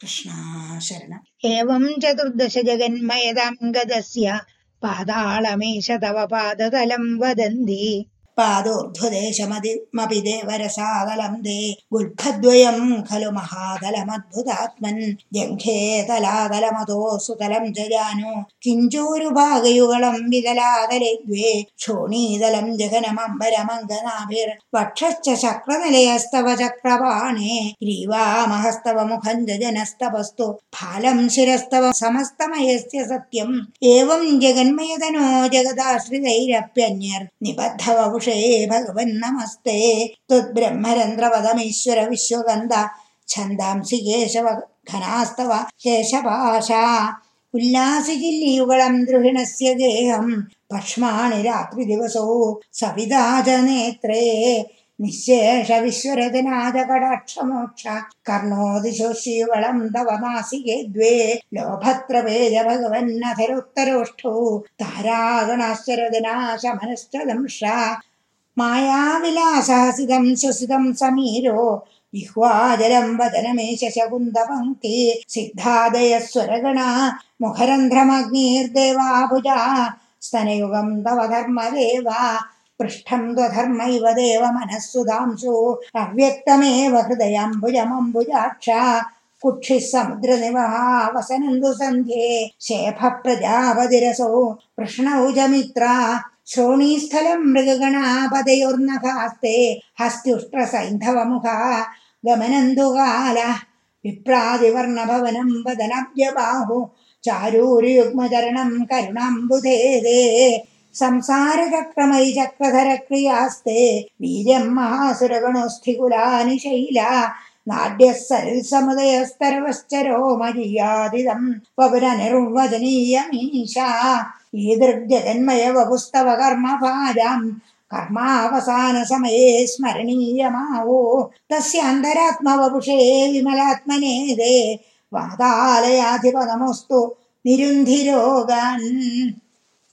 कृष्णाशरणम् एवं चतुर्दश जगन्मयदां गदस्य पादाळमेष तव पादतलं वदन्ति पादोर्ध्वदेशमपि देवरसादलं दे गुल्फद्वयं खलु महादलमद्भुतात्मन् जङ्घे तलादलमतो सुतलं च जानु। किञ्चोरुभागयुगलं विदलादले द्वे क्षोणीदलं जघनमम्बरमङ्गनाभिर्वक्षश्च चक्रनिलयस्तव चक्रपाणे ग्रीवामहस्तव मुखं जजनस्तवस्तु फालं शिरस्तव समस्तमयस्य सत्यम्। एवं जगन्मयतनो जगदाश्रितैरप्यन्यर् निबद्धवपुष भगवन्नमस्ते त्वद्ब्रह्मरन्ध्रवदमीश्वर विश्वगन्ध छन्दांसि केशव घनास्तव केशपाशा उल्लासिजिल्लियुगळं द्रुहिणस्य गेहं पक्ष्माणि रात्रिदिवसौ सविता च नेत्रे निःशेष विश्वरजनाज कडाक्षमोक्ष कर्णोदिशोषियुगळं तव नासिके द्वे लोभत्रवेज भगवन्नथरोत्तरोष्ठौ तारागणाश्चरजनाशमनश्च दंशा मायाविलासासिदं श्वसितं समीरो जिह्वाजलं वदनमेष शकुन्दपङ्क्ति सिद्धादयस्वरगणा मुखरन्ध्रमग्निर्देवाभुजा स्तनयुगं तव धर्मदेव पृष्ठं त्वधर्मैव देव मनः सुधांशु अव्यक्तमेव हृदयम्बुजमम्बुजाक्ष कुक्षिः समुद्रनिवहा वसनन्दु सन्ध्ये शेफ प्रजापतिरसौ कृष्णौ च मित्रा श्रोणीस्थलं मृगगणापदयोर्नखास्ते हस्त्युष्ट्रसैन्धवमुखा गमनन्दुकाल विप्रादिवर्णभवनं वदनव्यबाहु चारूर्युग्मचरणं करुणाम्बुधे संसारचक्रमयि चक्रधरक्रियास्ते वीर्यं महासुरगणोऽस्थिकुलानि शैला നാട്യസരിസമതയസ്തരവശ്ചരോമര്യാദിതം പൗരനിർവചനീയമീശ. ഈദൃഗ്ജന്മയ വപുസ്തവ കർമ്മഭാരം കർമാവസാന സമയേ സ്മരണീയമാവോ തസ്യാന്തരാത്മവപുഷേ വിമലാത്മനേ ദേ. വാതാലയാധിപ നമോസ്തു നിരുന്ധിരോഗൻ.